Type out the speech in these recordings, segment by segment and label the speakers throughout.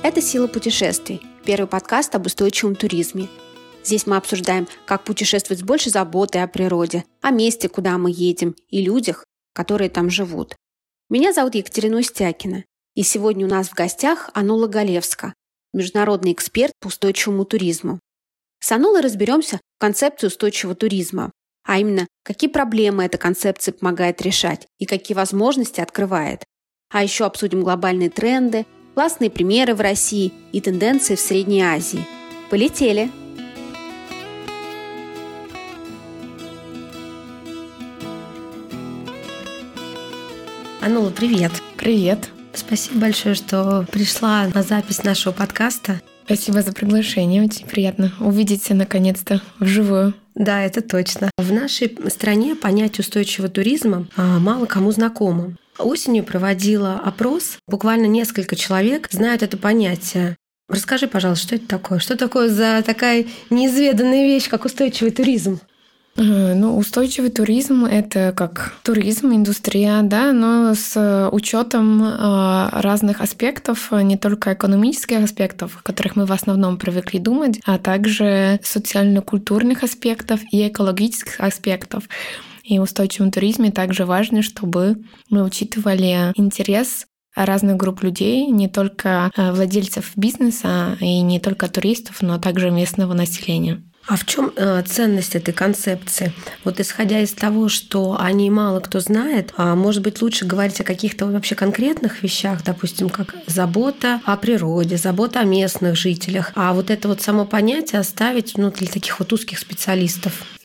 Speaker 1: Это «Сила путешествий» – первый подкаст об устойчивом туризме. Здесь мы обсуждаем, как путешествовать с большей заботой о природе, о месте, куда мы едем, и людях, которые там живут. Меня зовут Екатерина Устякина, и сегодня у нас в гостях Анула Галевска, международный эксперт по устойчивому туризму. С Анулой разберемся в концепции устойчивого туризма, а именно, какие проблемы эта концепция помогает решать и какие возможности открывает. А еще обсудим глобальные тренды – классные примеры в России и тенденции в Средней Азии. Полетели!
Speaker 2: Анула, привет!
Speaker 3: Привет!
Speaker 2: Спасибо большое, что пришла на запись нашего подкаста.
Speaker 3: Спасибо за приглашение. Очень приятно увидеться наконец-то вживую.
Speaker 2: Да, это точно. В нашей стране понятие устойчивого туризма а, мало кому знакомо. Осенью проводила опрос. Буквально несколько человек знают это понятие. Расскажи, пожалуйста, что это такое? Что такое за такая неизведанная вещь, как устойчивый туризм?
Speaker 3: Э, ну, устойчивый туризм – это как туризм, индустрия, да, но с учетом э, разных аспектов, не только экономических аспектов, о которых мы в основном привыкли думать, а также социально-культурных аспектов и экологических аспектов. И устойчивом туризме также важно, чтобы мы учитывали интерес разных групп людей, не только э, владельцев бизнеса и не только туристов, но также местного населения.
Speaker 2: А в чем э, ценность этой концепции? Вот исходя из того, что о ней мало кто знает, а может быть лучше говорить о каких-то вообще конкретных вещах, допустим, как забота о природе, забота о местных жителях, а вот это вот само понятие оставить ну, для таких вот узких специалистов.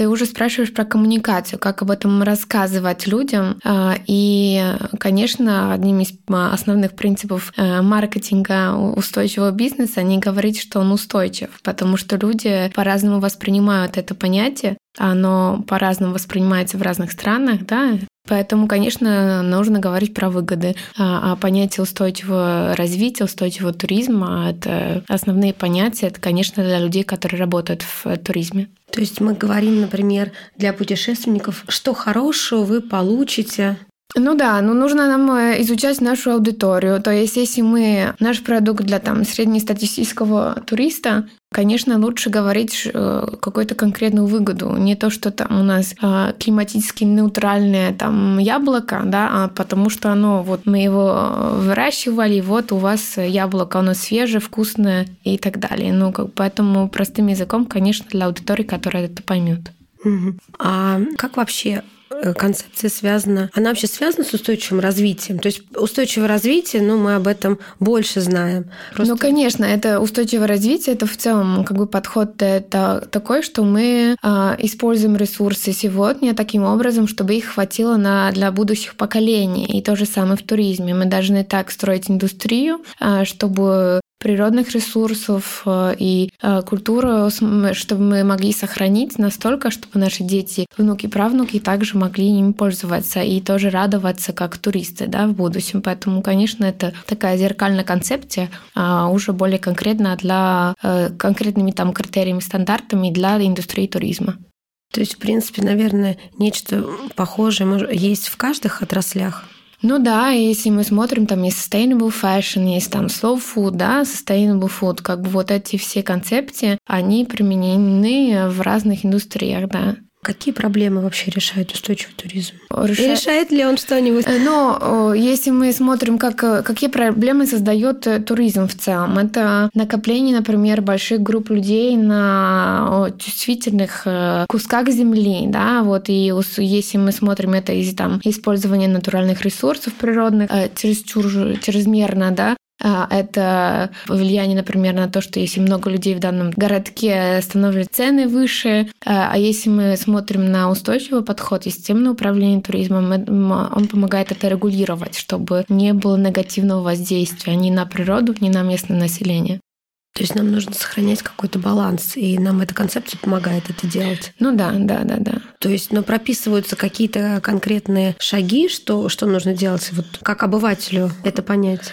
Speaker 3: Ты уже спрашиваешь про коммуникацию, как об этом рассказывать людям. А, и, конечно, одним из а, основных принципов э, маркетинга устойчивого бизнеса не говорить, что он устойчив, потому что люди по-разному воспринимают это понятие, оно по-разному воспринимается в разных странах, да, Поэтому, конечно, нужно говорить про выгоды. А, а понятие устойчивого развития, устойчивого туризма — это основные понятия. Это, конечно, для людей, которые работают в туризме.
Speaker 2: То есть мы говорим, например, для путешественников, что хорошего вы получите
Speaker 3: ну да, ну нужно нам э, изучать нашу аудиторию. То есть, если мы наш продукт для там среднестатистического туриста, конечно, лучше говорить э, какую-то конкретную выгоду, не то, что там у нас э, климатически нейтральное там яблоко, да, а потому что оно вот мы его выращивали, и вот у вас яблоко, оно свежее, вкусное и так далее. Ну, как, поэтому простым языком, конечно, для аудитории, которая это поймет.
Speaker 2: А как вообще Э, концепция связана, она вообще связана с устойчивым развитием. То есть устойчивое развитие, ну, мы об этом больше знаем.
Speaker 3: Просто... Ну, конечно, это устойчивое развитие, это в целом как бы подход это такой, что мы а, используем ресурсы сегодня таким образом, чтобы их хватило на, для будущих поколений. И то же самое в туризме. Мы должны так строить индустрию, а, чтобы природных ресурсов э, и э, культуру, чтобы мы могли сохранить настолько, чтобы наши дети, внуки, правнуки также могли им пользоваться и тоже радоваться как туристы да, в будущем. Поэтому, конечно, это такая зеркальная концепция, а уже более конкретно для э, конкретными там критериями, стандартами для индустрии туризма.
Speaker 2: То есть, в принципе, наверное, нечто похожее есть в каждых отраслях.
Speaker 3: Ну да, если мы смотрим, там есть sustainable fashion, есть там slow food, да, sustainable food, как бы вот эти все концепции, они применены в разных индустриях, да.
Speaker 2: Какие проблемы вообще решает устойчивый туризм? Реша... Решает ли он что-нибудь? Э,
Speaker 3: Но если мы смотрим, как, э, какие проблемы создает э, туризм в целом, это накопление, например, больших групп людей на чувствительных кусках земли, да, вот и если мы смотрим это из там использования натуральных ресурсов природных чересчур чрезмерно, да, это влияние, например, на то, что если много людей в данном городке, становятся цены выше. А, а если мы смотрим на устойчивый подход и системное управление туризмом, он помогает это регулировать, чтобы не было негативного воздействия ни на природу, ни на местное население.
Speaker 2: То есть нам нужно сохранять какой-то баланс, и нам эта концепция помогает это делать.
Speaker 3: Ну да, да, да, да.
Speaker 2: То есть, но прописываются какие-то конкретные шаги, что, что нужно делать, вот как обывателю это понять.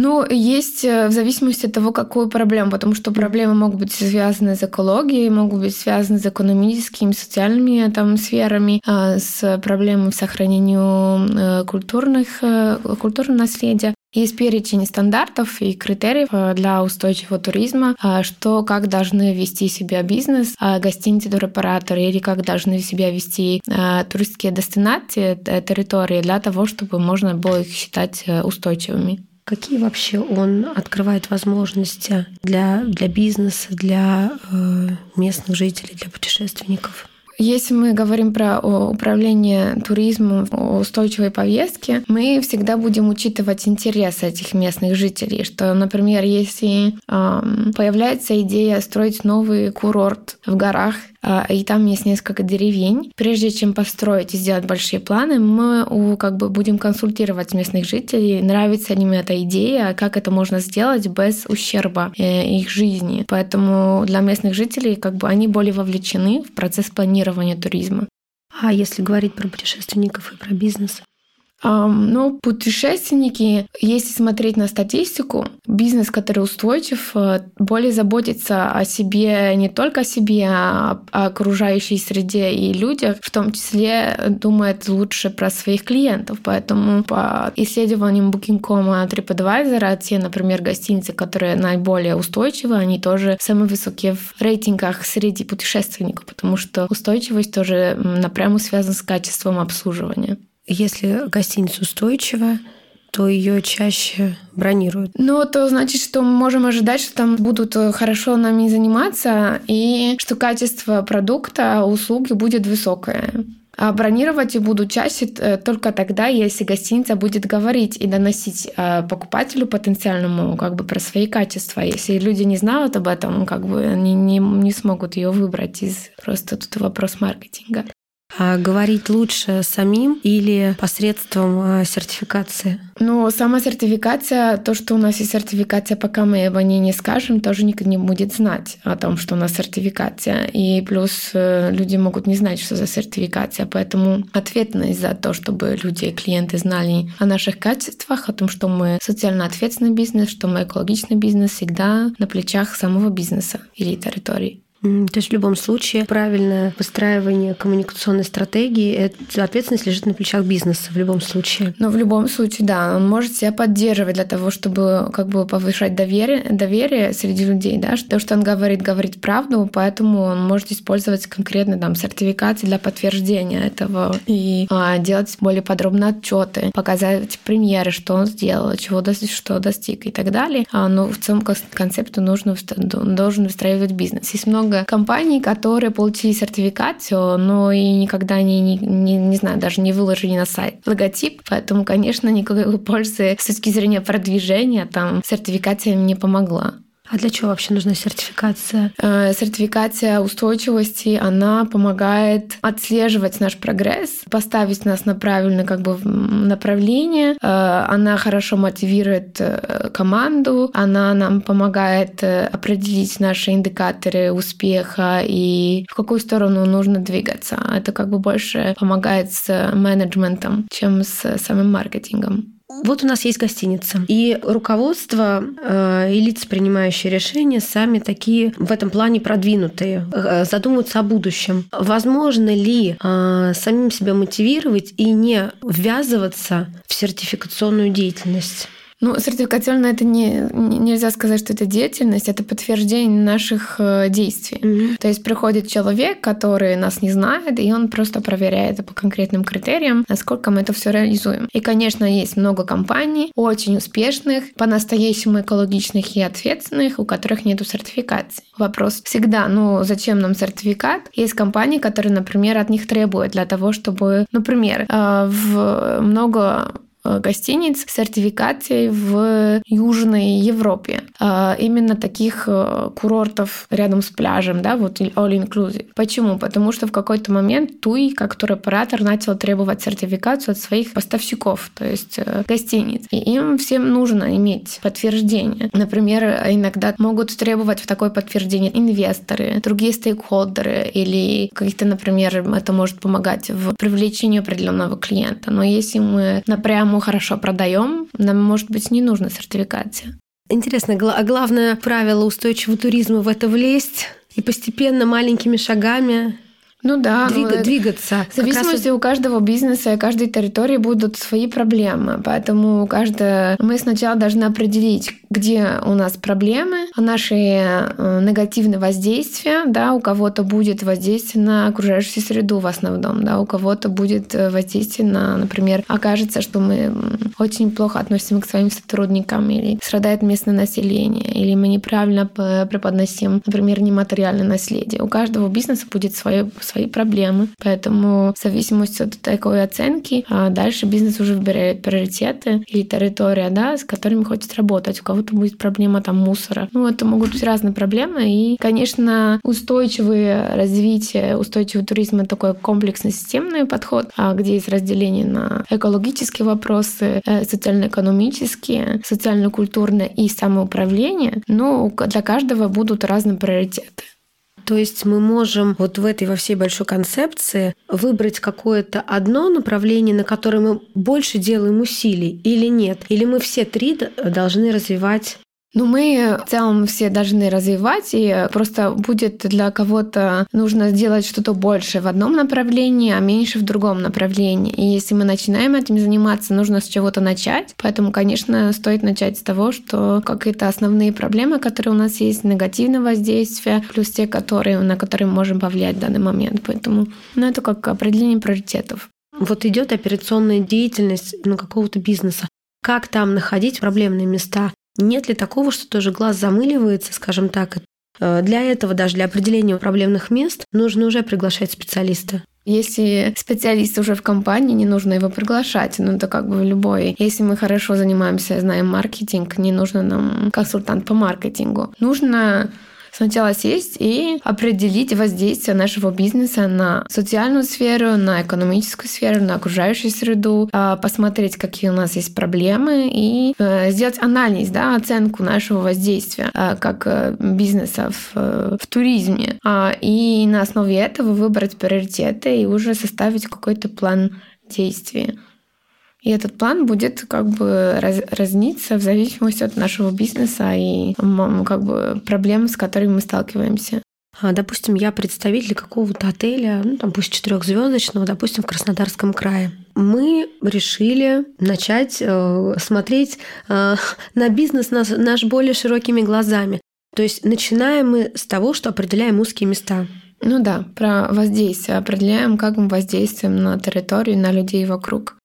Speaker 3: Ну, есть э, в зависимости от того, какую проблему, потому что проблемы могут быть связаны с экологией, могут быть связаны с экономическими, социальными там, сферами, а, с проблемой сохранения э, культурных, э, культурного наследия. Есть перечень стандартов и критериев э, для устойчивого туризма, э, что как должны вести себя бизнес, э, гостиницы, туроператоры или как должны себя вести туристские дестинации, территории для того, чтобы можно было их считать устойчивыми.
Speaker 2: Какие вообще он открывает возможности для, для бизнеса, для э, местных жителей, для путешественников?
Speaker 3: Если мы говорим про управление туризмом, устойчивой повестке, мы всегда будем учитывать интересы этих местных жителей. Что, например, если эм, появляется идея строить новый курорт в горах, и там есть несколько деревень. Прежде чем построить и сделать большие планы, мы как бы будем консультировать местных жителей, нравится ли им эта идея, как это можно сделать без ущерба э, их жизни. Поэтому для местных жителей как бы они более вовлечены в процесс планирования туризма.
Speaker 2: А если говорить про путешественников и про бизнес?
Speaker 3: Ну, путешественники, если смотреть на статистику, бизнес, который устойчив, э, более заботится о себе, не только о себе, а о окружающей среде и людях, в том числе думает лучше про своих клиентов. Поэтому по исследованиям Booking.com от TripAdvisor, те, например, гостиницы, которые наиболее устойчивы, они тоже самые высокие в рейтингах среди путешественников, потому что устойчивость тоже напрямую связана с качеством обслуживания.
Speaker 2: Если гостиница устойчивая, то ее чаще бронируют.
Speaker 3: Ну, то значит, что мы можем ожидать, что там будут э, хорошо нами заниматься и что качество продукта, услуги будет высокое. А бронировать и будут чаще э, только тогда, если гостиница будет говорить и доносить э, покупателю потенциальному как бы про свои качества. Если люди не знают об этом, как бы они не, не смогут ее выбрать из просто тут вопрос маркетинга.
Speaker 2: А говорить лучше самим или посредством а, сертификации?
Speaker 3: Ну, сама сертификация, то, что у нас есть сертификация, пока мы об ней не скажем, тоже никто не будет знать о том, что у нас сертификация. И плюс э, люди могут не знать, что за сертификация. Поэтому ответственность за то, чтобы люди и клиенты знали о наших качествах, о том, что мы социально ответственный бизнес, что мы экологичный бизнес, всегда на плечах самого бизнеса или территории.
Speaker 2: То есть в любом случае правильное выстраивание коммуникационной стратегии, это ответственность лежит на плечах бизнеса в любом случае.
Speaker 3: Но в любом случае, да, он может себя поддерживать для того, чтобы как бы повышать доверие, доверие среди людей, да, то, что он говорит, говорит правду, поэтому он может использовать конкретно там сертификаты для подтверждения этого и а, делать более подробные отчеты, показать примеры, что он сделал, чего достиг, что достиг и так далее. А, но в целом концепту нужно должен выстраивать бизнес. Есть много много компаний, которые получили сертификацию, но и никогда не, не, не, не знаю, даже не выложили на сайт логотип. Поэтому, конечно, никакой пользы с точки зрения продвижения там сертификация не помогла.
Speaker 2: А для чего вообще нужна сертификация?
Speaker 3: Э, сертификация устойчивости, она помогает отслеживать наш прогресс, поставить нас на правильное как бы, направление. Э, она хорошо мотивирует э, команду, она нам помогает определить наши индикаторы успеха и в какую сторону нужно двигаться. Это как бы больше помогает с менеджментом, чем с самым маркетингом.
Speaker 2: Вот у нас есть гостиница, и руководство э, и лица, принимающие решения, сами такие в этом плане продвинутые, э, задумываются о будущем. Возможно ли э, самим себя мотивировать и не ввязываться в сертификационную деятельность?
Speaker 3: Ну, сертификационно это не, нельзя сказать, что это деятельность, это подтверждение наших э, действий. Mm-hmm. То есть приходит человек, который нас не знает, и он просто проверяет по конкретным критериям, насколько мы это все реализуем. И, конечно, есть много компаний, очень успешных, по-настоящему экологичных и ответственных, у которых нету сертификации. Вопрос всегда, ну, зачем нам сертификат? Есть компании, которые, например, от них требуют для того, чтобы, например, э, в много гостиниц с сертификацией в Южной Европе. А, именно таких э, курортов рядом с пляжем, да, вот all inclusive. Почему? Потому что в какой-то момент ТУИ, как туроператор, начал требовать сертификацию от своих поставщиков, то есть э, гостиниц. И им всем нужно иметь подтверждение. Например, иногда могут требовать в такое подтверждение инвесторы, другие стейкхолдеры или каких-то, например, это может помогать в привлечении определенного клиента. Но если мы напрямую хорошо продаем, нам, может быть, не нужна сертификация.
Speaker 2: Интересно, а главное правило устойчивого туризма в это влезть и постепенно маленькими шагами
Speaker 3: ну да,
Speaker 2: Двиг,
Speaker 3: ну,
Speaker 2: двигаться.
Speaker 3: В зависимости раз... у каждого бизнеса и каждой территории будут свои проблемы. Поэтому каждая... мы сначала должны определить, где у нас проблемы, наши э, негативные воздействия. Да, у кого-то будет воздействие на окружающую среду в основном, да, у кого-то будет э, воздействие на, например, окажется, что мы очень плохо относимся к своим сотрудникам или страдает местное население, или мы неправильно преподносим, например, нематериальное наследие. У каждого бизнеса будет свое свои проблемы. Поэтому в зависимости от такой оценки а дальше бизнес уже выбирает приоритеты или территория, да, с которыми хочет работать. У кого-то будет проблема там мусора. Ну, это могут быть разные проблемы. И, конечно, устойчивое развитие, устойчивый туризм — это такой комплексный системный подход, а где есть разделение на экологические вопросы, э, социально-экономические, социально-культурные и самоуправление. Но для каждого будут разные приоритеты.
Speaker 2: То есть мы можем вот в этой во всей большой концепции выбрать какое-то одно направление, на которое мы больше делаем усилий или нет? Или мы все три должны развивать
Speaker 3: ну, мы в целом все должны развивать, и просто будет для кого-то нужно сделать что-то больше в одном направлении, а меньше в другом направлении. И если мы начинаем этим заниматься, нужно с чего-то начать. Поэтому, конечно, стоит начать с того, что какие-то основные проблемы, которые у нас есть, негативное воздействие, плюс те, которые, на которые мы можем повлиять в данный момент. Поэтому ну, это как определение приоритетов.
Speaker 2: Вот идет операционная деятельность ну, какого-то бизнеса. Как там находить проблемные места? Нет ли такого, что тоже глаз замыливается, скажем так? Э, для этого, даже для определения проблемных мест, нужно уже приглашать специалиста.
Speaker 3: Если специалист уже в компании, не нужно его приглашать. Ну, это как бы любой. Если мы хорошо занимаемся, знаем маркетинг, не нужно нам консультант по маркетингу. Нужно сначала сесть и определить воздействие нашего бизнеса на социальную сферу, на экономическую сферу, на окружающую среду, а, посмотреть, какие у нас есть проблемы и э, сделать анализ, да, оценку нашего воздействия а, как э, бизнеса в, э, в туризме. А, и на основе этого выбрать приоритеты и уже составить какой-то план действий. И этот план будет как бы раз, разниться в зависимости от нашего бизнеса и как бы проблем, с которыми мы сталкиваемся.
Speaker 2: А, допустим, я представитель какого-то отеля, ну, там пусть четырехзвездочного, допустим, в Краснодарском крае. Мы решили начать э, смотреть э, на бизнес наш, наш более широкими глазами. То есть начинаем мы с того, что определяем узкие места.
Speaker 3: Ну да, про воздействие. Определяем, как мы воздействуем на территорию, на людей вокруг.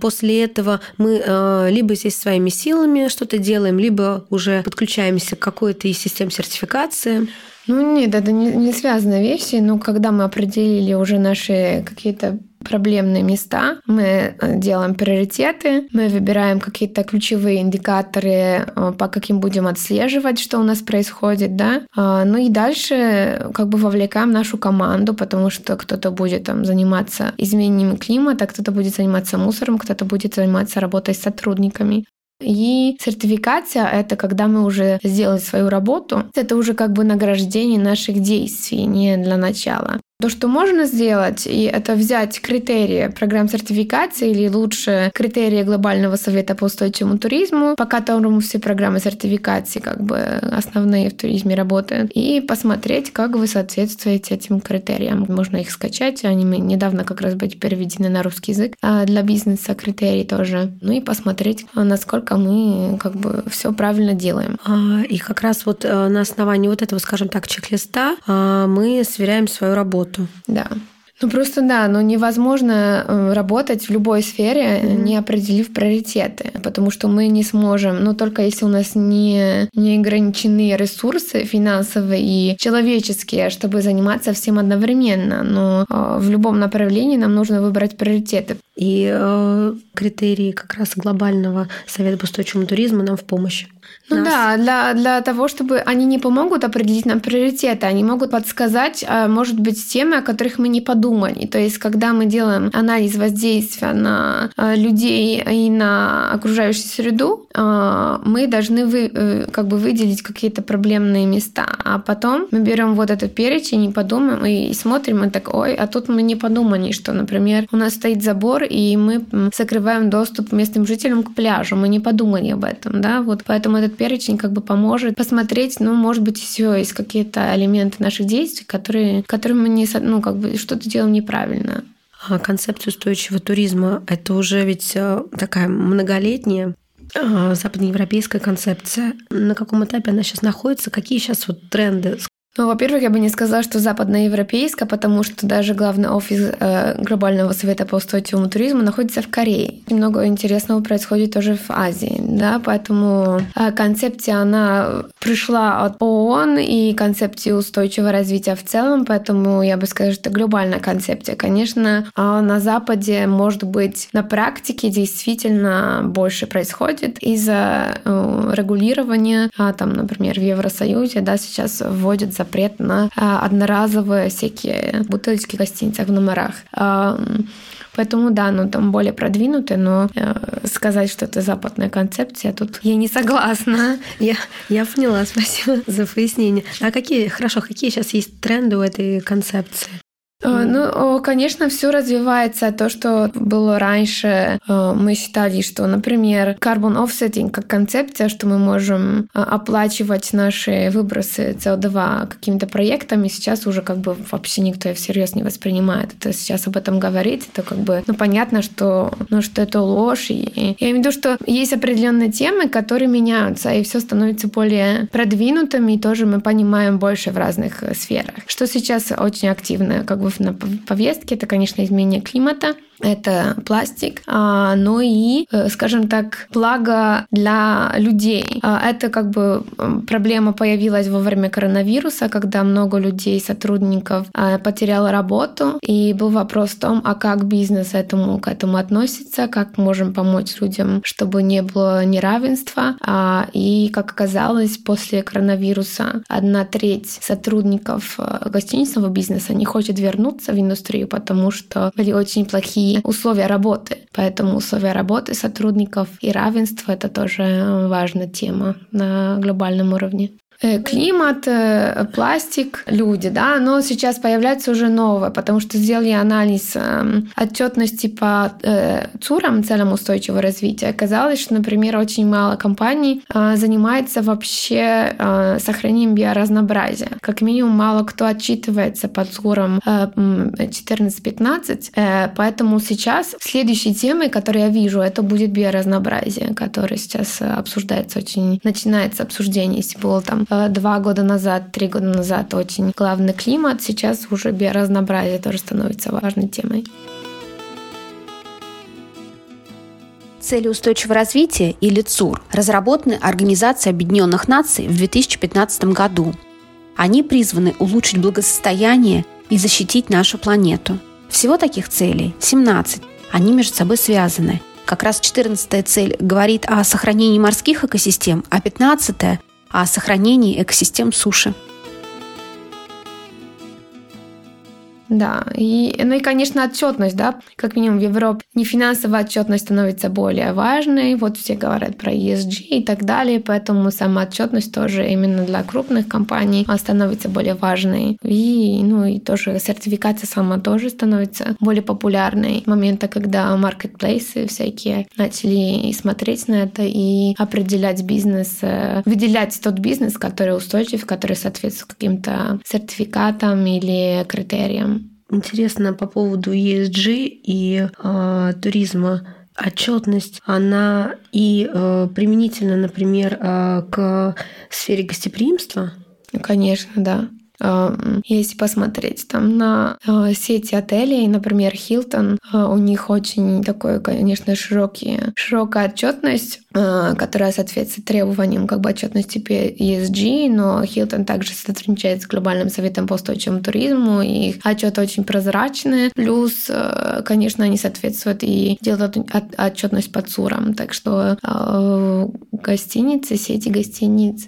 Speaker 2: После этого мы э, либо здесь своими силами что-то делаем, либо уже подключаемся к какой-то из систем сертификации.
Speaker 3: Ну нет, это не, не связанные вещи, но когда мы определили уже наши какие-то проблемные места, мы э, делаем приоритеты, мы выбираем какие-то ключевые индикаторы, э, по каким будем отслеживать, что у нас происходит, да. А, ну и дальше как бы вовлекаем нашу команду, потому что кто-то будет там заниматься изменением климата, кто-то будет заниматься мусором, кто-то будет заниматься работой с сотрудниками. И сертификация — это когда мы уже сделали свою работу. Это уже как бы награждение наших действий, не для начала. То, что можно сделать, и это взять критерии программ сертификации или лучше критерии Глобального совета по устойчивому туризму, по которому все программы сертификации как бы основные в туризме работают, и посмотреть, как вы соответствуете этим критериям. Можно их скачать, они недавно как раз были переведены на русский язык, а для бизнеса критерии тоже. Ну и посмотреть, насколько мы как бы все правильно делаем.
Speaker 2: А, и как раз вот э, на основании вот этого, скажем так, чек-листа а, мы сверяем свою работу работу.
Speaker 3: Да. Ну просто да, но невозможно э, работать в любой сфере, mm-hmm. не определив приоритеты, потому что мы не сможем, ну только если у нас не, не ограничены ресурсы финансовые и человеческие, чтобы заниматься всем одновременно. Но э, в любом направлении нам нужно выбрать приоритеты.
Speaker 2: И э, критерии как раз глобального совета по устойчивому туризму нам в помощь.
Speaker 3: Ну нас. да, для, для того, чтобы они не помогут определить нам приоритеты, они могут подсказать, а, может быть, темы, о которых мы не подумали. То есть, когда мы делаем анализ воздействия на а, людей и на окружающую среду, мы должны вы, э, как бы выделить какие-то проблемные места, а потом мы берем вот этот перечень и подумаем, и смотрим, и так, ой, а тут мы не подумали, что, например, у нас стоит забор, и мы закрываем доступ местным жителям к пляжу, мы не подумали об этом, да, вот. Поэтому этот перечень как бы поможет посмотреть, ну, может быть, все есть какие-то элементы наших действий, которые, которые мы не, ну, как бы что-то делаем неправильно.
Speaker 2: А концепция устойчивого туризма – это уже ведь э, такая многолетняя западноевропейская концепция. На каком этапе она сейчас находится? Какие сейчас вот тренды?
Speaker 3: Ну, во-первых, я бы не сказала, что западноевропейская, потому что даже главный офис э, Глобального совета по устойчивому туризму находится в Корее. Много интересного происходит тоже в Азии, да, поэтому э, концепция, она пришла от ООН и концепции устойчивого развития в целом, поэтому я бы сказала, что это глобальная концепция. Конечно, э, на Западе, может быть, на практике действительно больше происходит из-за э, регулирования, а, там, например, в Евросоюзе, да, сейчас вводят запрет на а, одноразовые всякие бутылочки в гостиницах в номерах. Поэтому да, ну там более продвинутые, но э, сказать, что это западная концепция, тут я не согласна.
Speaker 2: Я, я поняла, спасибо за пояснение. А какие, хорошо, какие сейчас есть тренды у этой концепции?
Speaker 3: Э, ну, конечно, все развивается. То, что было раньше, э, мы считали, что, например, carbon offsetting как концепция, что мы можем э, оплачивать наши выбросы CO2 какими-то проектами, сейчас уже как бы вообще никто всерьез не воспринимает. Это сейчас об этом говорить, это как бы, ну, понятно, что, ну, что это ложь. И я имею в виду, что есть определенные темы, которые меняются, и все становится более продвинутыми, и тоже мы понимаем больше в разных сферах. Что сейчас очень активно, как бы на повестке, это, конечно, изменение климата, это пластик, а, но и, э, скажем так, благо для людей. А, это как бы проблема появилась во время коронавируса, когда много людей, сотрудников а, потеряло работу, и был вопрос в том, а как бизнес этому, к этому относится, как можем помочь людям, чтобы не было неравенства. И, как оказалось, после коронавируса одна треть сотрудников э, гостиничного бизнеса не хочет вернуться в индустрию, потому что были очень плохие условия работы. Поэтому условия работы сотрудников и равенство — это тоже важная тема на глобальном уровне. Э, климат, э, пластик, люди, да, но сейчас появляется уже новое, потому что сделали анализ эм, отчетности по э, ЦУРам, целям устойчивого развития. Оказалось, что, например, очень мало компаний занимается вообще сохранением биоразнообразия. Как минимум, мало кто отчитывается по ЦУРам 14-15, поэтому сейчас следующей темой, которую я вижу, это будет биоразнообразие, которое сейчас обсуждается очень, начинается обсуждение, если было там два года назад, три года назад очень главный климат, сейчас уже биоразнообразие тоже становится важной темой.
Speaker 1: Цели устойчивого развития, или ЦУР, разработаны Организацией Объединенных Наций в 2015 году. Они призваны улучшить благосостояние и защитить нашу планету. Всего таких целей 17. Они между собой связаны. Как раз 14 цель говорит о сохранении морских экосистем, а 15 о сохранении экосистем суши.
Speaker 3: Да, и, ну и, конечно, отчетность, да, как минимум в Европе не финансовая отчетность становится более важной, вот все говорят про ESG и так далее, поэтому сама отчетность тоже именно для крупных компаний становится более важной. И, ну, и тоже сертификация сама тоже становится более популярной. Момента, когда маркетплейсы всякие начали смотреть на это и определять бизнес, э, выделять тот бизнес, который устойчив, который соответствует каким-то сертификатам или критериям.
Speaker 2: Интересно по поводу ESG и э, туризма. Отчетность, она и э, применительно, например, э, к сфере гостеприимства?
Speaker 3: Конечно, да. Если посмотреть там на сети отелей, например, Хилтон, у них очень такой, конечно, широкий, широкая отчетность которая соответствует требованиям как бы отчетности ESG, но Hilton также сотрудничает с Глобальным советом по устойчивому туризму, и их отчеты очень прозрачные. Плюс, э, конечно, они соответствуют и делают отчетность по ЦУРам. Так что э, гостиницы, сети гостиниц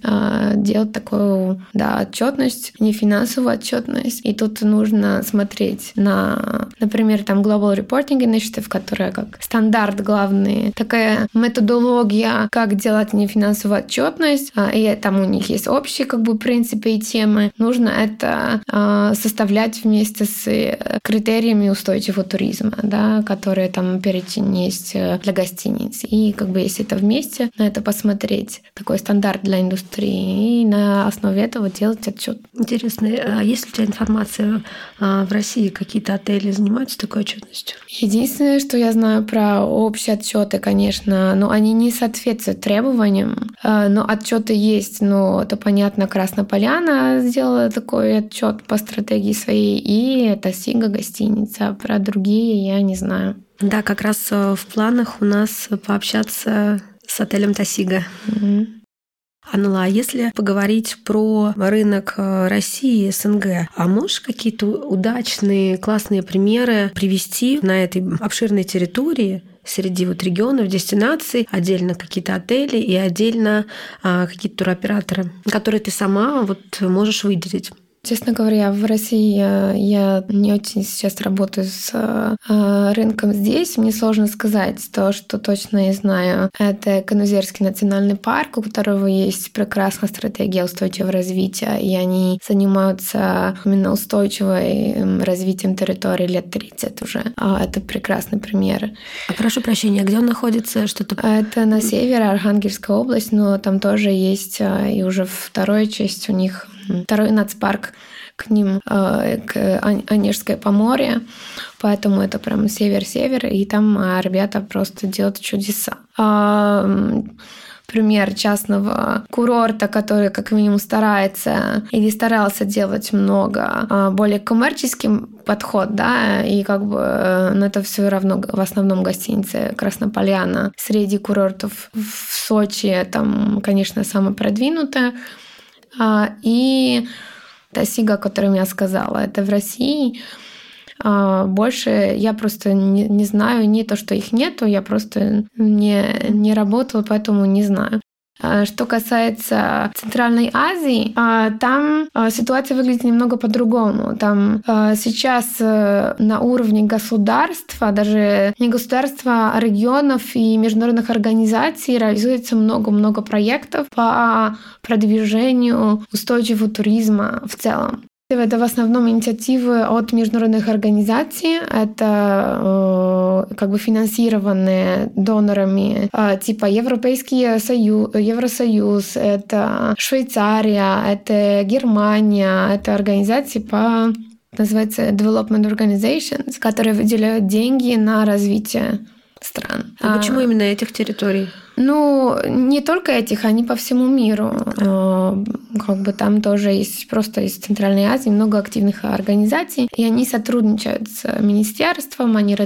Speaker 3: делают такую да, отчетность, не финансовую отчетность. И тут нужно смотреть на, например, там Global Reporting Initiative, которая как стандарт главный, такая методология методология, как делать нефинансовую отчетность, а, и там у них есть общие как бы принципы и темы. Нужно это а, составлять вместе с э, критериями устойчивого туризма, да, которые там этим есть э, для гостиниц. И как бы если это вместе, на это посмотреть, такой стандарт для индустрии, и на основе этого делать отчет.
Speaker 2: Интересно, а есть ли у тебя информация в России, какие-то отели занимаются такой отчетностью?
Speaker 3: Единственное, что я знаю про общие отчеты, конечно, но они не соответствуют требованиям. А, но отчеты есть, но это понятно, Красная Поляна сделала такой отчет по стратегии своей, и это Сига гостиница. Про другие я не знаю.
Speaker 2: Да, как раз э, в планах у нас пообщаться с отелем Тасига. Mm-hmm. Анна, а если поговорить про рынок э, России и СНГ, а можешь какие-то удачные, классные примеры привести на этой обширной территории, среди вот регионов, дестинаций, отдельно какие-то отели и отдельно а, какие-то туроператоры, которые ты сама вот можешь выделить.
Speaker 3: Честно говоря, в России я не очень сейчас работаю с э, рынком здесь. Мне сложно сказать то, что точно я знаю. Это Канузерский национальный парк, у которого есть прекрасная стратегия устойчивого развития, и они занимаются именно устойчивым развитием территории лет 30 уже. А это прекрасный пример.
Speaker 2: А прошу прощения, где он находится? Что-то...
Speaker 3: Это на севере, Архангельская область, но там тоже есть и уже вторая часть у них Второй нацпарк к ним, э, к Онежское поморье, поэтому это прям север-север, и там а, ребята просто делают чудеса. А, пример частного курорта, который как минимум старается или старался делать много, а, более коммерческим подход, да, и как бы, э, но это все равно в основном гостиницы Краснополяна. Среди курортов в Сочи там, конечно, самое продвинутое, а, и Тасига, о котором я сказала, это в России. А, больше я просто не, не знаю, не то, что их нету, я просто не, не работала, поэтому не знаю. А, что касается Центральной Азии, а, там а, ситуация выглядит немного по-другому. Там сейчас э, на уровне государства, даже не государства, а регионов и международных организаций реализуется много-много проектов по продвижению устойчивого туризма в целом. Это в основном инициативы от международных организаций. Это э, как бы финансированные донорами э, типа Европейский Союз, Евросоюз, это Швейцария, это Германия, это организации по называется Development Organizations, которые выделяют деньги на развитие стран.
Speaker 2: А почему а, именно этих территорий?
Speaker 3: Ну, не только этих, они по всему миру. А, как бы там тоже есть просто из Центральной Азии много активных организаций, и они сотрудничают с министерством, они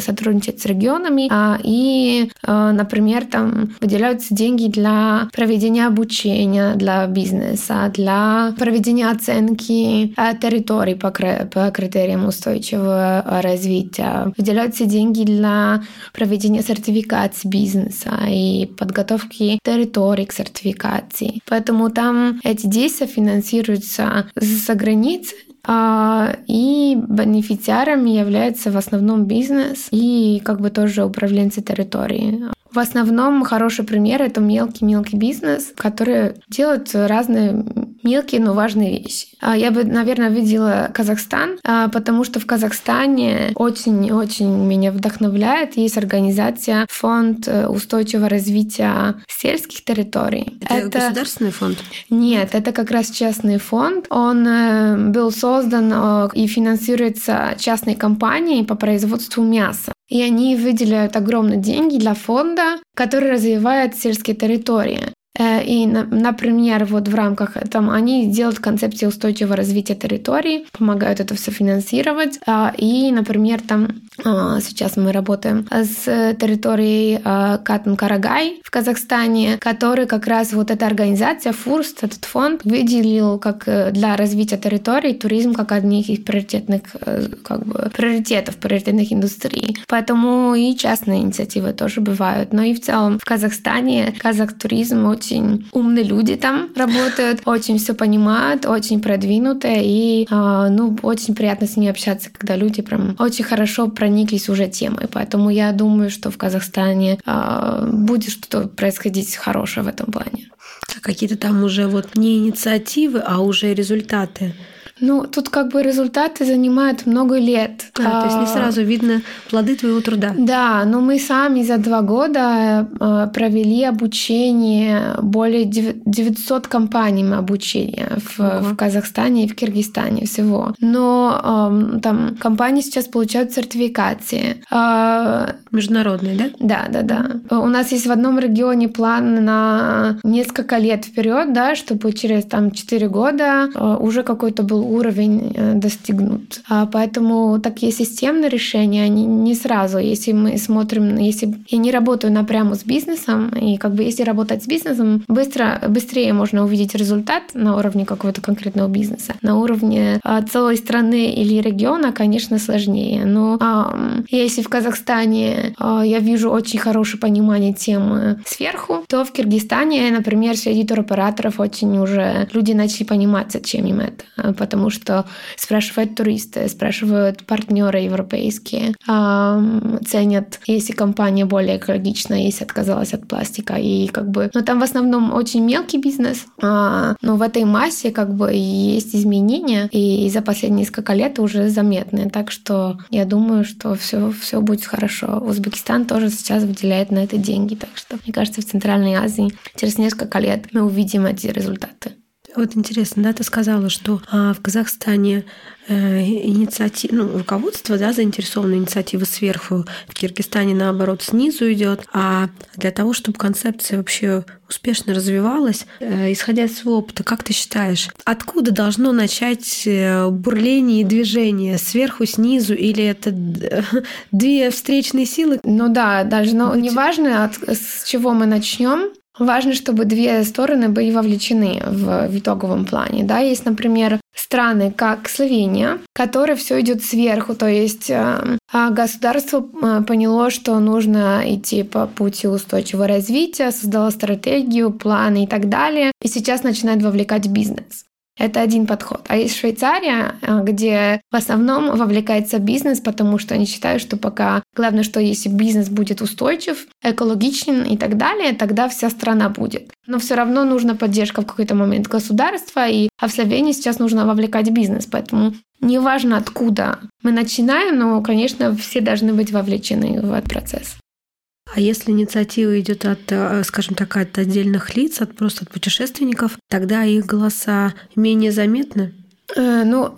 Speaker 3: сотрудничают с регионами, а, и, например, там выделяются деньги для проведения обучения для бизнеса, для проведения оценки территорий по критериям устойчивого развития. Выделяются деньги для проведения сертификации бизнеса и подготовки территорий к сертификации. Поэтому там эти действия финансируются за границей, а, и бенефициарами является в основном бизнес и как бы тоже управленцы территории. В основном хороший пример — это мелкий-мелкий бизнес, который делает разные мелкие, но важные вещи. А я бы, наверное, видела Казахстан, а, потому что в Казахстане очень-очень меня вдохновляет. Есть организация Фонд э, устойчивого развития сельских территорий.
Speaker 2: Это, это государственный фонд?
Speaker 3: Нет, это как раз частный фонд. Он э, был создан э, и финансируется частной компанией по производству мяса. И они выделяют огромные деньги для фонда, который развивает сельские территории. Э, и, например, вот в рамках там они делают концепцию устойчивого развития территории, помогают это все финансировать. А, и, например, там а, сейчас мы работаем с территорией а, Катан-Карагай в Казахстане, который как раз вот эта организация ФУРСТ, этот фонд, выделил как э, для развития территории туризм как одних из приоритетных э, как бы, приоритетов, приоритетных индустрий. Поэтому и частные инициативы тоже бывают. Но и в целом в Казахстане казах туризм очень очень умные люди там работают, очень все понимают, очень продвинутые, и а, ну, очень приятно с ними общаться, когда люди прям очень хорошо прониклись уже темой. Поэтому я думаю, что в Казахстане а, будет что-то происходить хорошее в этом плане.
Speaker 2: А какие-то там уже вот не инициативы, а уже результаты.
Speaker 3: Ну, тут как бы результаты занимают много лет.
Speaker 2: А, то есть не сразу видно плоды твоего труда.
Speaker 3: Да, но мы сами за два года а, провели обучение более 900 компаний мы обучили в, в Казахстане и в Киргизстане всего. Но там компании сейчас получают сертификации.
Speaker 2: Международные, да?
Speaker 3: Да, да, да. У нас есть в одном регионе план на несколько лет вперед, да, чтобы через там 4 года уже какой-то был уровень э, достигнут. А поэтому такие системные решения, они не сразу. Если мы смотрим, если я не работаю напрямую с бизнесом, и как бы если работать с бизнесом, быстро, быстрее можно увидеть результат на уровне какого-то конкретного бизнеса. На уровне а, целой страны или региона, конечно, сложнее. Но если в Казахстане а, я вижу очень хорошее понимание темы сверху, то в Киргизстане, например, среди туроператоров очень уже люди начали понимать, зачем им это. Потому что спрашивают туристы, спрашивают партнеры европейские, ценят, если компания более экологичная, если отказалась от пластика. И как бы, но там в основном очень мелкий бизнес, а, но в этой массе как бы есть изменения, и за последние несколько лет уже заметны. Так что я думаю, что все, все будет хорошо. Узбекистан тоже сейчас выделяет на это деньги. Так что, мне кажется, в Центральной Азии через несколько лет мы увидим эти результаты.
Speaker 2: Вот интересно, да, ты сказала, что а, в Казахстане инициатива, ну, руководство, да, заинтересовано инициатива сверху, в Киргизстане, наоборот, снизу идет. А для того, чтобы концепция вообще успешно развивалась, э, исходя из своего опыта, как ты считаешь, откуда должно начать э, бурление и движение? Сверху, снизу или это две встречные силы?
Speaker 3: Ну да, должно, неважно, от, с чего мы начнем, Важно, чтобы две стороны были вовлечены в, в итоговом плане. Да? Есть, например, страны, как Словения, которое все идет сверху, то есть э, а государство э, поняло, что нужно идти по пути устойчивого развития, создало стратегию, планы и так далее, и сейчас начинает вовлекать бизнес. Это один подход. А есть Швейцария, э, где в основном вовлекается бизнес, потому что они считают, что пока главное, что если бизнес будет устойчив, экологичен и так далее, тогда вся страна будет. Но все равно нужна поддержка в какой-то момент государства, и а в Словении сейчас нужно вовлекать бизнес, поэтому неважно откуда мы начинаем, но, конечно, все должны быть вовлечены в этот процесс.
Speaker 2: А если инициатива идет от, э, скажем так, от отдельных лиц, от просто от путешественников, тогда их голоса менее заметны?
Speaker 3: Э, ну,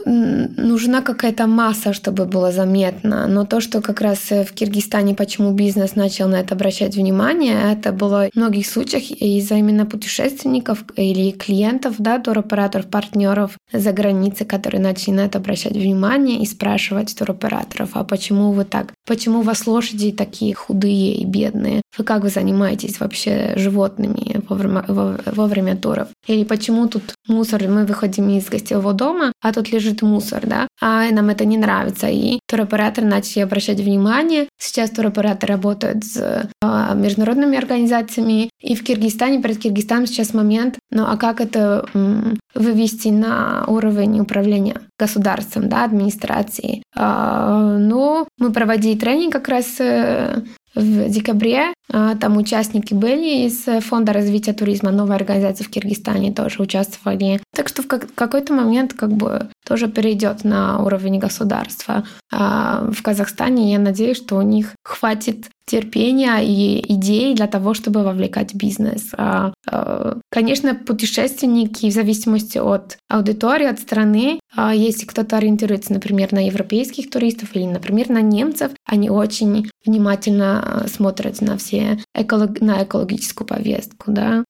Speaker 3: нужна какая-то масса, чтобы было заметно. Но то, что как раз э, в Киргизстане, почему бизнес начал на это обращать внимание, это было в многих случаях из-за именно путешественников или клиентов, да, туроператоров, партнеров за границей, которые начали на это обращать внимание и спрашивать туроператоров, а почему вы так, почему у вас лошади такие худые и бедные? Вы как вы занимаетесь вообще животными во время, во, во время туров? Или почему тут мусор, мы выходим из гостевого дома, а тут лежит мусор, да, а нам это не нравится. И туроператоры начали обращать внимание. Сейчас туроператоры работают с а, международными организациями. И в Киргизстане, перед Киргизстаном сейчас момент, ну а как это м, вывести на уровень управления государством, да, администрации. А, ну, мы проводили тренинг как раз э, в декабре. А, там участники были из Фонда развития туризма, новой организации в Киргизстане тоже участвовали. Так что в какой-то момент как бы тоже перейдет на уровень государства. А в Казахстане я надеюсь, что у них хватит терпения и идей для того, чтобы вовлекать бизнес. А, а, конечно, путешественники в зависимости от аудитории, от страны, а, если кто-то ориентируется, например, на европейских туристов или, например, на немцев, они очень внимательно смотрят на все эколог... на экологическую повестку, да.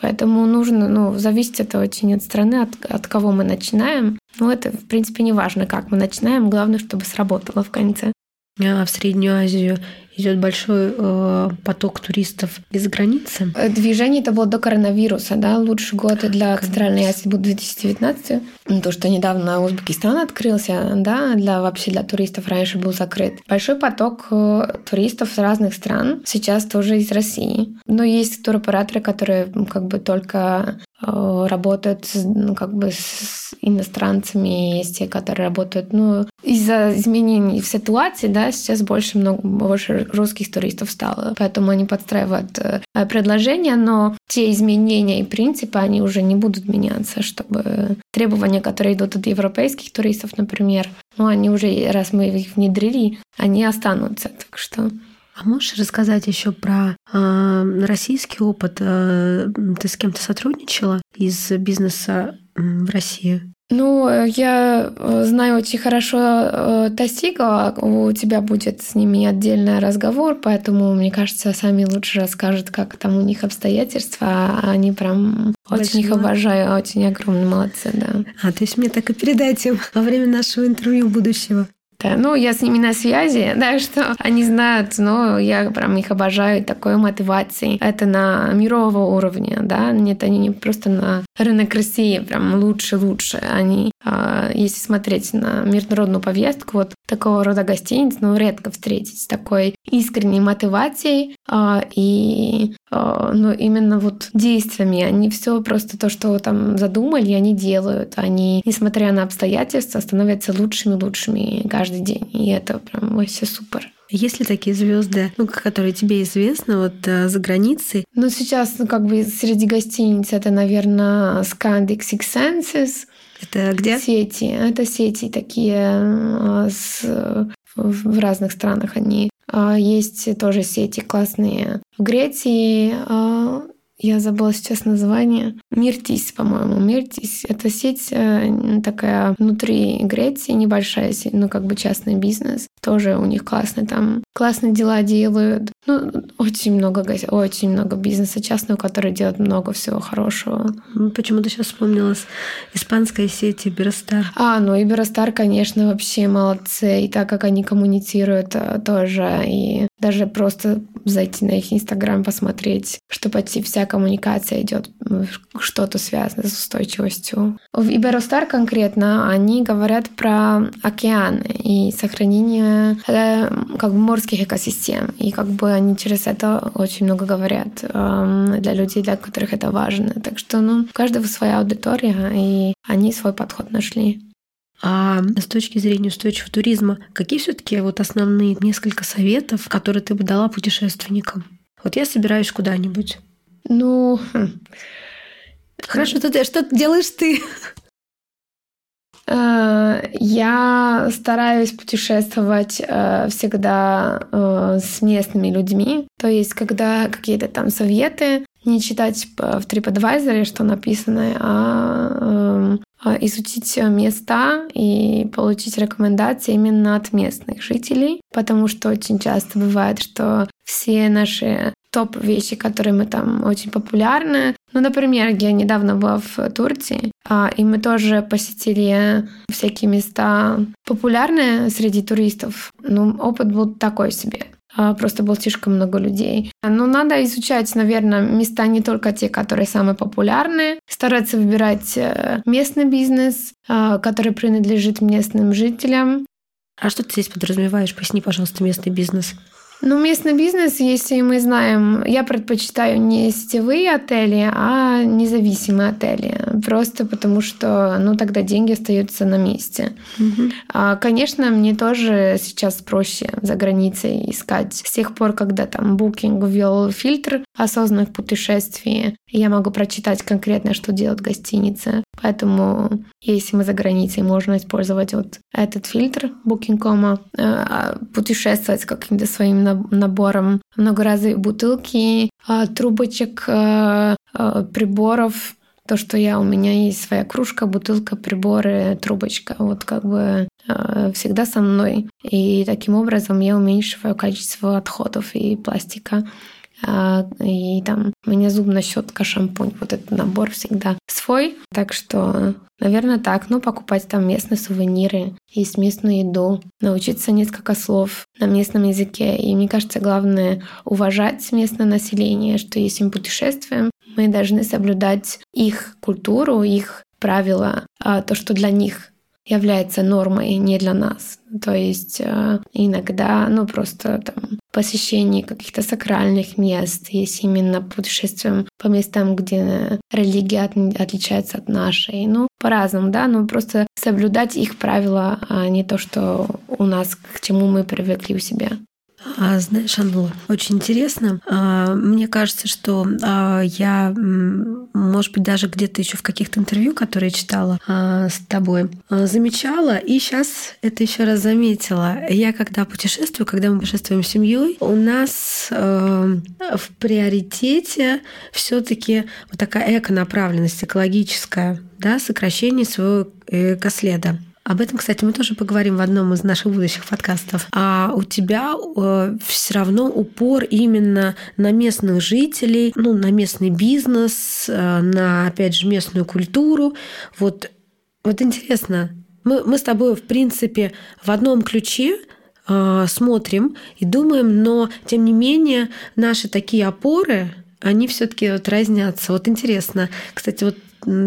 Speaker 3: Поэтому нужно, ну, зависит это очень от страны, от, от кого мы начинаем. Ну, это, в принципе, не важно, как мы начинаем, главное, чтобы сработало в конце.
Speaker 2: А в Среднюю Азию идет большой э, поток туристов из границы.
Speaker 3: Э, движение это было до коронавируса, да, лучший год для Центральной Азии будет 2019. Ну, то, что недавно Узбекистан открылся, да, для вообще для туристов раньше был закрыт. Большой поток э, туристов с разных стран, сейчас тоже из России. Но есть туроператоры, которые как бы только работают ну, как бы с иностранцами, есть те, которые работают, ну, из-за изменений в ситуации, да, сейчас больше много больше русских туристов стало, поэтому они подстраивают э, предложения, но те изменения и принципы, они уже не будут меняться, чтобы требования, которые идут от европейских туристов, например, ну, они уже, раз мы их внедрили, они останутся, так что
Speaker 2: а можешь рассказать еще про э, российский опыт? Э, ты с кем-то сотрудничала из бизнеса в России?
Speaker 3: Ну, я э, знаю очень хорошо э, Тасига, у тебя будет с ними отдельный разговор, поэтому, мне кажется, сами лучше расскажут, как там у них обстоятельства. А они прям Большой очень их обожаю, очень огромные молодцы, да.
Speaker 2: А, то есть мне так и передать им во время нашего интервью будущего.
Speaker 3: Да, ну, я с ними на связи, да, что они знают, но я прям их обожаю, такой мотивации. Это на мирового уровня, да, нет, они не просто на рынок России прям лучше-лучше. Они, а, если смотреть на международную повестку, вот такого рода гостиниц, ну, редко встретить такой искренней мотивацией а, и а, ну, именно вот действиями. Они все просто то, что там задумали, они делают. Они, несмотря на обстоятельства, становятся лучшими-лучшими каждый день. И это прям вообще супер.
Speaker 2: Есть ли такие звезды, ну, которые тебе известны вот э, за границей?
Speaker 3: Ну, сейчас, ну, как бы среди гостиниц это, наверное, Scandic Six Senses.
Speaker 2: Это где?
Speaker 3: Сети. Это сети такие э, с, в разных странах они. А, есть тоже сети классные. В Греции а, я забыла сейчас название. Миртис, по-моему. Миртис — это сеть э, такая внутри Греции, небольшая сеть, ну, как бы частный бизнес. Тоже у них классные там, классные дела делают. Ну, очень много, очень много бизнеса частного, который делает много всего хорошего.
Speaker 2: Ну, почему-то сейчас вспомнилась испанская сеть Иберостар.
Speaker 3: А, ну Иберостар, конечно, вообще молодцы. И так как они коммуницируют э, тоже. И даже просто зайти на их Инстаграм, посмотреть, что почти вся коммуникация идет, что-то связано с устойчивостью. В Иберостар конкретно они говорят про океаны и сохранение как бы морских экосистем. И как бы они через это очень много говорят э, для людей, для которых это важно. Так что, ну, у каждого своя аудитория, и они свой подход нашли.
Speaker 2: А с точки зрения устойчивого туризма, какие все-таки вот основные несколько советов, которые ты бы дала путешественникам? Вот я собираюсь куда-нибудь.
Speaker 3: Ну, хм.
Speaker 2: хорошо, ты, что делаешь ты?
Speaker 3: Э, я стараюсь путешествовать э, всегда э, с местными людьми. То есть, когда какие-то там советы, не читать в TripAdvisor, что написано, а эм, а, изучить места и получить рекомендации именно от местных жителей, потому что очень часто бывает, что все наши топ вещи, которые мы там очень популярны. Ну, например, я недавно была в Турции, а, и мы тоже посетили всякие места популярные среди туристов. Ну, опыт был такой себе. А, просто было слишком много людей. Но надо изучать, наверное, места не только те, которые самые популярные, стараться выбирать э, местный бизнес, а, который принадлежит местным жителям.
Speaker 2: А что ты здесь подразумеваешь? Поясни, пожалуйста, местный бизнес.
Speaker 3: Ну, местный бизнес, если мы знаем, я предпочитаю не сетевые отели, а независимые отели. Просто потому что, ну, тогда деньги остаются на месте. Угу. А, конечно, мне тоже сейчас проще за границей искать. С тех пор, когда там Booking ввел фильтр осознанных путешествий, я могу прочитать конкретно, что делает гостиница. Поэтому, если мы за границей, можно использовать вот этот фильтр Booking.com, э, путешествовать с каким-то своим набором многоразовой бутылки, э, трубочек, э, приборов, то, что я, у меня есть своя кружка, бутылка, приборы, трубочка, вот как бы всегда со мной. И таким образом я уменьшиваю количество отходов и пластика. а, и там у меня зубная щетка, шампунь, вот этот набор всегда свой. Так что, наверное, так. Ну, покупать там местные сувениры, есть местную еду, научиться несколько слов на местном языке. И мне кажется, главное уважать местное население, что если мы путешествуем, мы должны соблюдать их культуру, их правила, а то, что для них является нормой не для нас. То есть иногда, ну просто там посещение каких-то сакральных мест, если именно путешествуем по местам, где религия отличается от нашей. Ну, по-разному, да, но просто соблюдать их правила, а не то, что у нас, к чему мы привыкли у себя.
Speaker 2: А, знаешь, Анна, очень интересно. А, мне кажется, что а, я, может быть, даже где-то еще в каких-то интервью, которые читала а, с тобой, а, замечала, и сейчас это еще раз заметила. Я когда путешествую, когда мы путешествуем с семьей, у нас а, в приоритете все-таки вот такая эко-направленность, экологическая, да, сокращение своего экоследа. Об этом, кстати, мы тоже поговорим в одном из наших будущих подкастов. А у тебя э, все равно упор именно на местных жителей, ну, на местный бизнес, э, на, опять же, местную культуру. Вот, вот интересно, мы, мы с тобой, в принципе, в одном ключе э, смотрим и думаем, но, тем не менее, наши такие опоры, они все-таки вот разнятся. Вот интересно, кстати, вот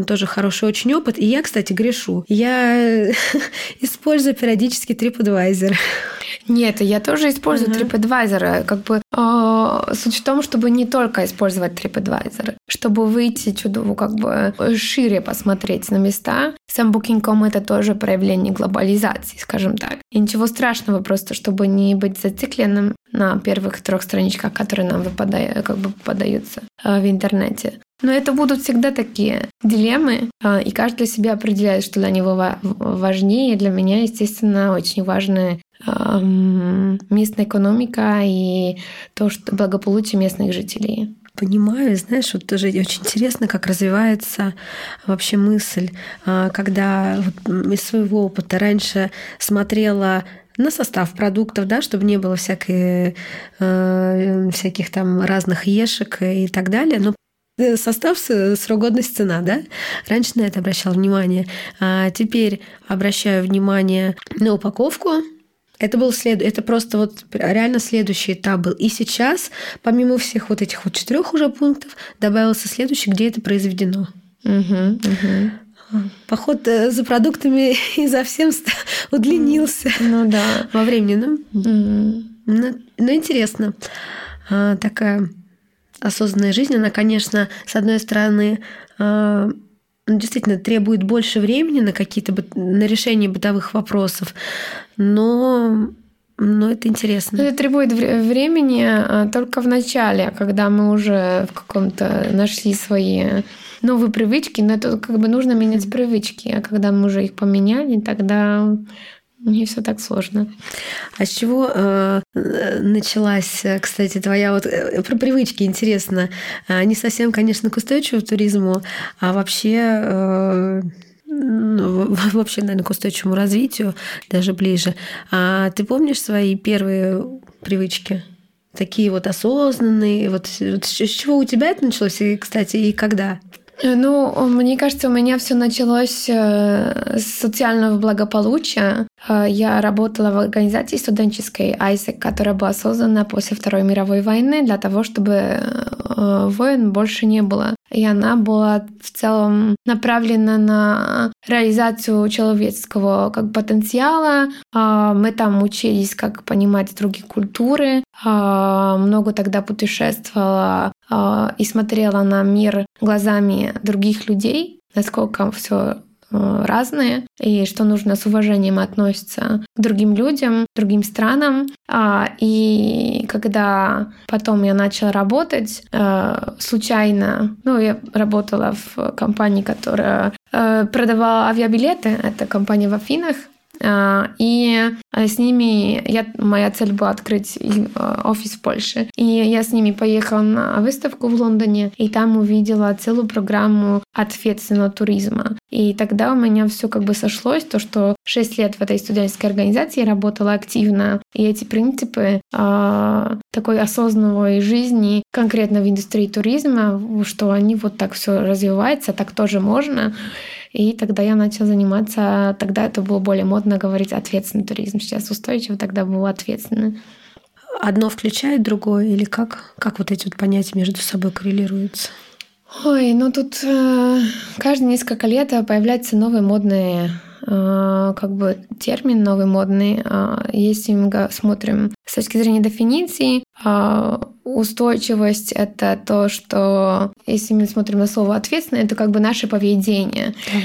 Speaker 2: тоже хороший очень опыт. И я, кстати, грешу. Я использую периодически TripAdvisor.
Speaker 3: Нет, я тоже использую uh-huh. TripAdvisor. Как бы э, суть в том, чтобы не только использовать TripAdvisor, чтобы выйти чудову как бы шире посмотреть на места. Сам Booking.com это тоже проявление глобализации, скажем так. И ничего страшного, просто чтобы не быть зацикленным на первых трех страничках, которые нам выпадают, как бы подаются э, в интернете. Но это будут всегда такие дилеммы, а, и каждый для себя определяет, что для него важнее. Для меня, естественно, очень важна местная экономика и то, что благополучие местных жителей.
Speaker 2: Понимаю, знаешь, вот тоже очень интересно, как развивается вообще мысль, а, когда вот из своего опыта раньше смотрела на состав продуктов, да, чтобы не было всякой, э, всяких там разных ешек и так далее. Но состав, срок годности, цена, да? Раньше на это обращал внимание. А теперь обращаю внимание на упаковку. Это был след... это просто вот реально следующий этап был. И сейчас, помимо всех вот этих вот четырех уже пунктов, добавился следующий, где это произведено.
Speaker 3: Угу, угу.
Speaker 2: Поход э, за продуктами и за всем удлинился.
Speaker 3: Ну да.
Speaker 2: Во времени, ну. Угу. Ну, ну интересно. А, такая осознанная жизнь, она, конечно, с одной стороны, а, ну, действительно требует больше времени на какие-то на решение бытовых вопросов, но но это интересно.
Speaker 3: Это требует времени а, только в начале, когда мы уже в каком-то нашли свои новые привычки, но это как бы нужно менять привычки, а когда мы уже их поменяли, тогда не все так сложно.
Speaker 2: А с чего э, началась, кстати, твоя вот э, про привычки интересно? А, не совсем, конечно, к устойчивому туризму, а вообще э, ну, вообще, наверное, к устойчивому развитию даже ближе. А ты помнишь свои первые привычки? Такие вот осознанные. Вот, вот с чего у тебя это началось, и, кстати, и когда?
Speaker 3: Ну, мне кажется, у меня все началось э, с социального благополучия. Э, я работала в организации студенческой ISEC, которая была создана после Второй мировой войны для того, чтобы э, войн больше не было. И она была в целом направлена на реализацию человеческого как потенциала. Мы там учились, как понимать другие культуры. Много тогда путешествовала и смотрела на мир глазами других людей, насколько все э, разные, и что нужно с уважением относиться к другим людям, другим странам. А, и когда потом я начала работать, э, случайно, ну, я работала в компании, которая э, продавала авиабилеты, это компания в Афинах, А, и а, с ними я, моя цель была открыть а, офис в Польше. И я с ними поехала на выставку в Лондоне, и там увидела целую программу ответственного туризма. И тогда у меня все как бы сошлось, то, что 6 лет в этой студенческой организации я работала активно, и эти принципы э, такой осознанной жизни, конкретно в индустрии туризма, что они вот так все развивается, так тоже можно. И тогда я начала заниматься, тогда это было более модно говорить ответственный туризм. Сейчас устойчивый, тогда был ответственный.
Speaker 2: Одно включает другое или как? Как вот эти вот понятия между собой коррелируются?
Speaker 3: Ой, ну тут э, каждые несколько лет появляются новые модные э, как бы термин новый модный. Э, если мы смотрим с точки зрения дефиниции, э, устойчивость — это то, что, если мы смотрим на слово «ответственно», это как бы наше поведение. Да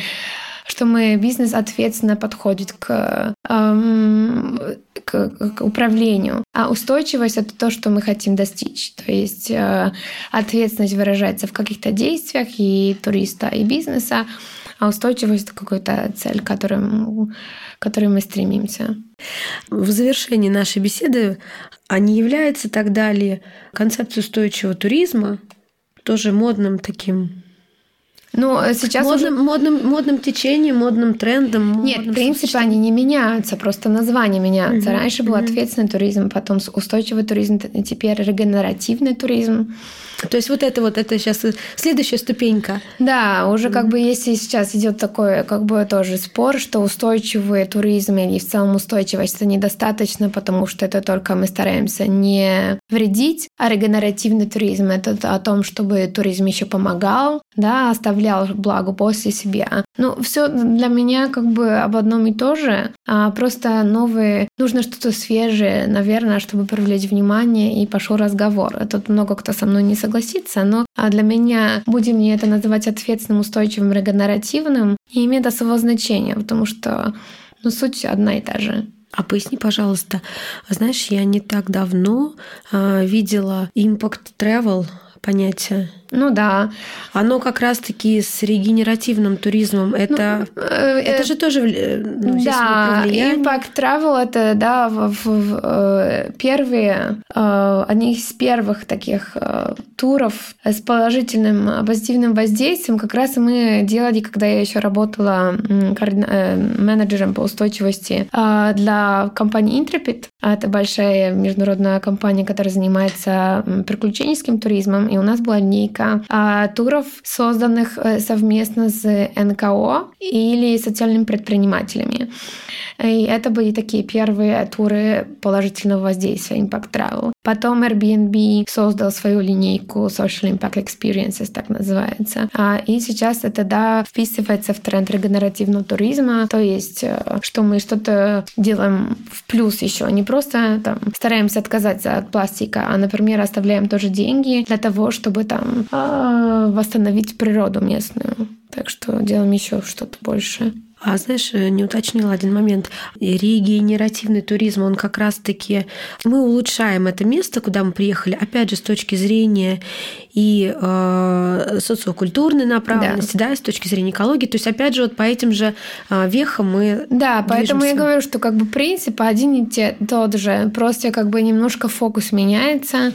Speaker 3: что мы бизнес ответственно подходит к, эм, к, к управлению. А устойчивость это то, что мы хотим достичь. То есть э, ответственность выражается в каких-то действиях и туриста, и бизнеса, а устойчивость это какая-то цель, к которой, к которой мы стремимся.
Speaker 2: В завершении нашей беседы, а не является тогда ли концепция устойчивого туризма тоже модным таким
Speaker 3: ну, э, сейчас
Speaker 2: модным, уже... модным, модным течением, модным трендом.
Speaker 3: Нет, модным принципы они не меняются, просто названия меняются. Mm-hmm. Раньше был ответственный туризм, потом устойчивый туризм, теперь регенеративный туризм.
Speaker 2: То есть вот это вот, это сейчас следующая ступенька.
Speaker 3: Да, уже как бы если сейчас идет такой как бы тоже спор, что устойчивый туризм или в целом устойчивость это недостаточно, потому что это только мы стараемся не вредить, а регенеративный туризм это о том, чтобы туризм еще помогал, да, оставлял благо после себя. Ну, все для меня как бы об одном и то же, а просто новые, нужно что-то свежее, наверное, чтобы привлечь внимание и пошел разговор. Тут много кто со мной не согласен согласиться, но а для меня, будем мне это называть ответственным, устойчивым, регенеративным, не имеет особого значения, потому что ну, суть одна и та же.
Speaker 2: А поясни, пожалуйста, знаешь, я не так давно э, видела Impact Travel понятие.
Speaker 3: Ну да.
Speaker 2: Оно как раз-таки с регенеративным туризмом. Это, ну, э, это же тоже э,
Speaker 3: ну, Да, Impact Travel это да, в, в, в, э, первые, э, одни из первых таких э, туров с положительным, позитивным воздействием как раз мы делали, когда я еще работала э, менеджером по устойчивости э, для компании Intrepid. Это большая международная компания, которая занимается приключенческим туризмом. И у нас была линейка а, туров, созданных э, совместно с НКО или социальными предпринимателями. И это были такие первые туры положительного воздействия Impact Travel. Потом Airbnb создал свою линейку Social Impact Experiences, так называется. А, и сейчас это, да, вписывается в тренд регенеративного туризма, то есть, э, что мы что-то делаем в плюс еще, не просто там стараемся отказаться от пластика, а, например, оставляем тоже деньги для того, чтобы там а, восстановить природу местную. Так что делаем еще что-то больше.
Speaker 2: А знаешь, э, не уточнила один момент. Регенеративный туризм, он как раз-таки... Мы улучшаем это место, куда мы приехали, опять же, с точки зрения и э, социокультурной направленности, да. да, с точки зрения экологии. То есть, опять же, вот по этим же э, вехам мы
Speaker 3: Да, поэтому я говорю, что как бы принцип один и те, тот же. Просто как бы немножко фокус меняется.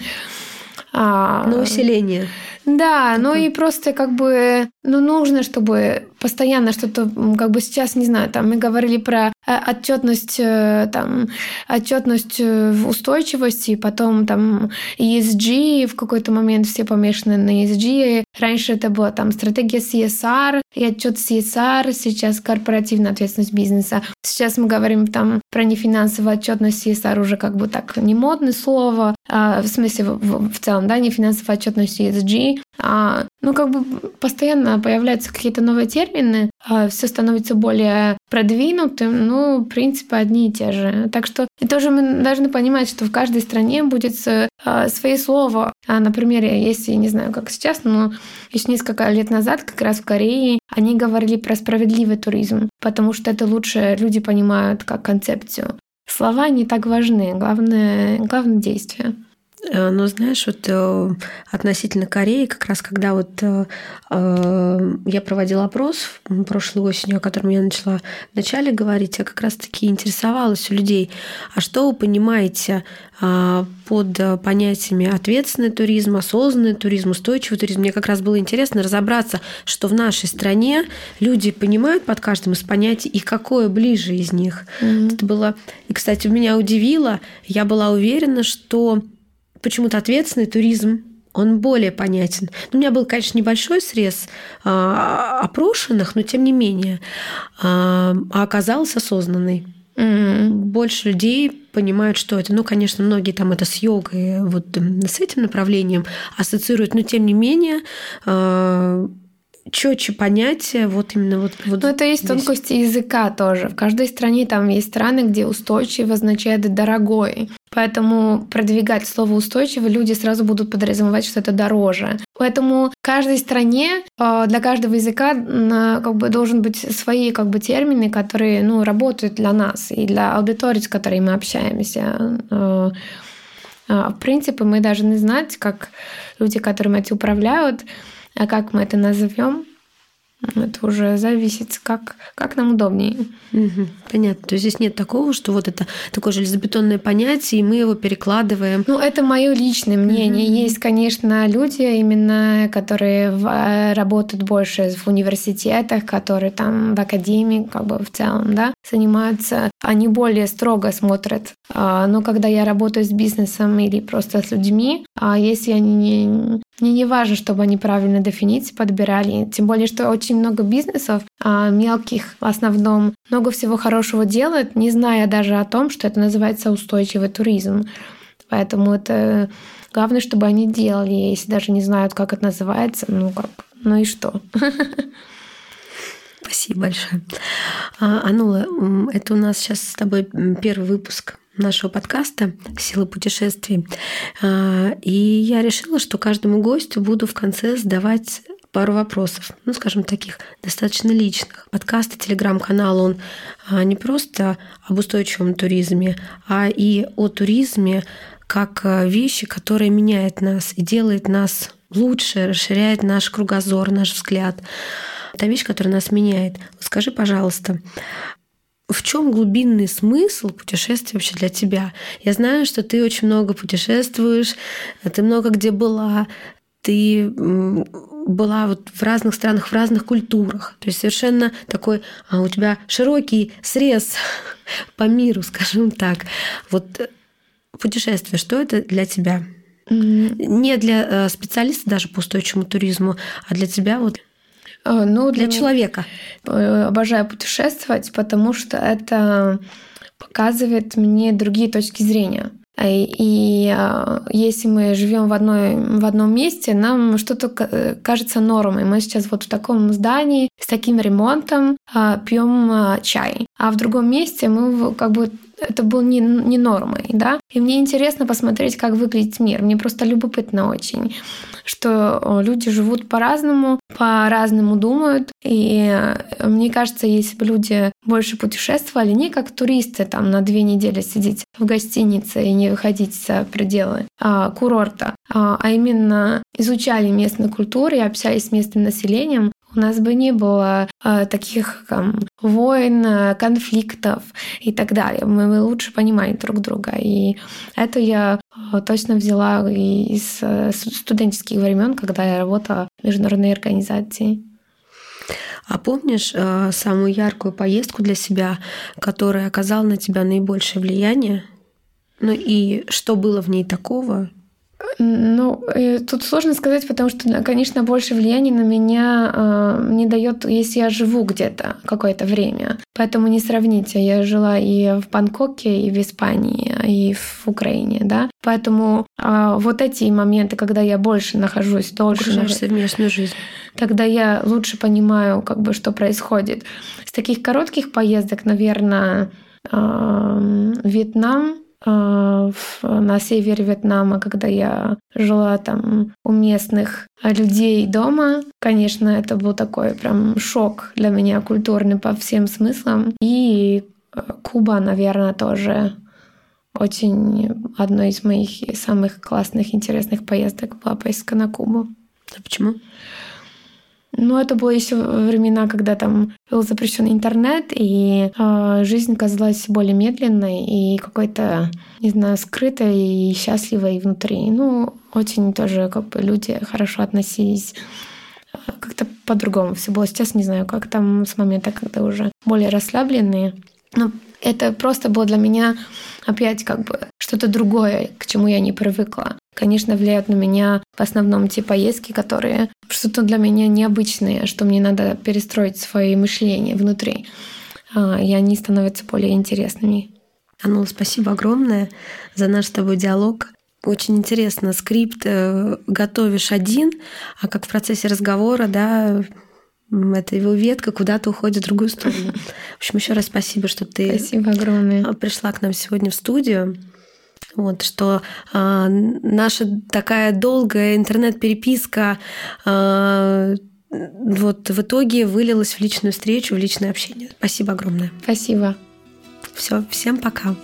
Speaker 2: А... На усиление.
Speaker 3: Да, ну и просто как бы, ну нужно, чтобы постоянно что-то, как бы сейчас, не знаю, там мы говорили про отчетность, э, там, отчетность э, в устойчивости, потом там ESG, в какой-то момент все помешаны на ESG. Раньше это была там стратегия CSR и отчет CSR, сейчас корпоративная ответственность бизнеса. Сейчас мы говорим там про нефинансовую отчетность CSR уже как бы так не модное слово, а, в смысле в, в целом, да, нефинансовая отчетность ESG, а, ну, как бы постоянно появляются какие-то новые термины, а все становится более продвинутым, ну, в принципе, одни и те же. Так что и тоже мы должны понимать, что в каждой стране будет а, свои слова. А, например, если, не знаю, как сейчас, но еще несколько лет назад, как раз в Корее, они говорили про справедливый туризм, потому что это лучше люди понимают как концепцию. Слова не так важны, главное, главное действие.
Speaker 2: Но знаешь, вот э, относительно Кореи, как раз когда вот э, я проводила опрос прошлой осенью, о котором я начала вначале говорить, я как раз-таки интересовалась у людей, а что вы понимаете под понятиями ответственный туризм, осознанный туризм, устойчивый туризм. Мне как раз было интересно разобраться, что в нашей стране люди понимают под каждым из понятий и какое ближе из них. Mm-hmm. Это было, и, кстати, меня удивило, я была уверена, что почему-то ответственный туризм он более понятен. Ну, у меня был, конечно, небольшой срез а, опрошенных, но тем не менее, а, а оказался осознанный. Mm-hmm. Больше людей понимают, что это. Ну, конечно, многие там это с йогой, вот с этим направлением ассоциируют, но тем не менее а, четче понятие, вот именно вот. вот
Speaker 3: Но это есть здесь. тонкости языка тоже. В каждой стране там есть страны, где устойчивый означает дорогой. Поэтому продвигать слово устойчиво люди сразу будут подразумевать, что это дороже. Поэтому в каждой стране э, для каждого языка как бы должен быть свои как бы термины, которые ну, работают для нас и для аудитории, с которой мы общаемся. Э, в принципе, мы должны знать, как люди, которым эти управляют, а как мы это назовем, это уже зависит, как, как нам удобнее.
Speaker 2: Угу, понятно. То есть здесь нет такого, что вот это такое железобетонное понятие, и мы его перекладываем.
Speaker 3: Ну, это мое личное мнение. Угу. Есть, конечно, люди, именно которые в, э, работают больше в университетах, которые там в академии, как бы в целом, да, занимаются. Они более строго смотрят. А, но когда я работаю с бизнесом или просто с людьми, а если они не, мне не важно, чтобы они правильно дефиниции подбирали. Тем более, что очень много бизнесов, а, мелких в основном, много всего хорошего делают, не зная даже о том, что это называется устойчивый туризм. Поэтому это главное, чтобы они делали. Если даже не знают, как это называется, ну как, ну и что?
Speaker 2: Спасибо большое. А, Анула, это у нас сейчас с тобой первый выпуск нашего подкаста «Сила путешествий». А, и я решила, что каждому гостю буду в конце задавать пару вопросов, ну, скажем, таких достаточно личных. Подкаст и телеграм-канал, он а, не просто об устойчивом туризме, а и о туризме как а, вещи, которые меняют нас и делает нас лучше, расширяет наш кругозор, наш взгляд. Это вещь, которая нас меняет. Скажи, пожалуйста, в чем глубинный смысл путешествия вообще для тебя? Я знаю, что ты очень много путешествуешь, ты много где была, ты была вот в разных странах, в разных культурах. То есть совершенно такой а у тебя широкий срез по миру, скажем так. Вот э, путешествие, что это для тебя? Не для э, специалиста даже по устойчивому туризму, а для тебя вот
Speaker 3: Э, ну, для, для человека. Э, обожаю путешествовать, потому что это показывает мне другие точки зрения. Э, и если мы живем в, одной, в одном месте, нам что-то кажется нормой. Мы сейчас вот в таком здании с таким ремонтом пьем чай. А в другом месте мы как бы это был не, не нормой, да. И мне интересно посмотреть, как выглядит мир. Мне просто любопытно очень, что люди живут по-разному, по-разному думают. И э, мне кажется, если бы люди больше путешествовали, не как туристы там на две недели сидеть в гостинице и не выходить за пределы а, курорта, а, а именно изучали местную культуру и общались с местным населением, у нас бы не было э, таких там, войн, э, конфликтов и так далее. Мы бы лучше понимали друг друга. И это я э, точно взяла из э, студенческих времен, когда я работала в международной организации.
Speaker 2: А помнишь э, самую яркую поездку для себя, которая оказала на тебя наибольшее влияние? Ну и что было в ней такого,
Speaker 3: ну, э, тут сложно сказать, потому что, конечно, больше влияния на меня э, не дает, если я живу где-то какое-то время. Поэтому не сравните. Я жила и в Бангкоке, и в Испании, и в Украине, да. Поэтому э, вот эти моменты, когда я больше нахожусь, дольше
Speaker 2: нахожусь, совместную жизнь,
Speaker 3: тогда я лучше понимаю, как бы, что происходит. С таких коротких поездок, наверное, э, Вьетнам а, на севере Вьетнама, когда я жила там у местных людей дома. Конечно, это был такой прям шок для меня культурный по всем смыслам. И э, Куба, наверное, тоже очень одной из моих самых классных, интересных поездок была поездка на Кубу.
Speaker 2: А почему?
Speaker 3: Ну, это было еще времена, когда там был запрещен интернет, и э, жизнь казалась более медленной и какой-то, не знаю, скрытой и счастливой внутри. Ну, очень тоже как бы люди хорошо относились как-то по-другому все было. Сейчас не знаю, как там с момента, когда уже более расслабленные. Но это просто было для меня опять как бы что-то другое, к чему я не привыкла. Конечно, влияют на меня в основном те поездки, которые что-то для меня необычное, что мне надо перестроить свое мышление внутри. А, и они становятся более интересными.
Speaker 2: Анула, спасибо огромное за наш с тобой диалог. Очень интересно, скрипт э, готовишь один, а как в процессе разговора, да, это его ветка куда-то уходит в другую сторону. В общем, еще раз спасибо, что ты
Speaker 3: спасибо огромное.
Speaker 2: пришла к нам сегодня в студию. Вот, что э, наша такая долгая интернет-переписка э, вот в итоге вылилась в личную встречу, в личное общение. Спасибо огромное.
Speaker 3: Спасибо.
Speaker 2: Все, всем пока.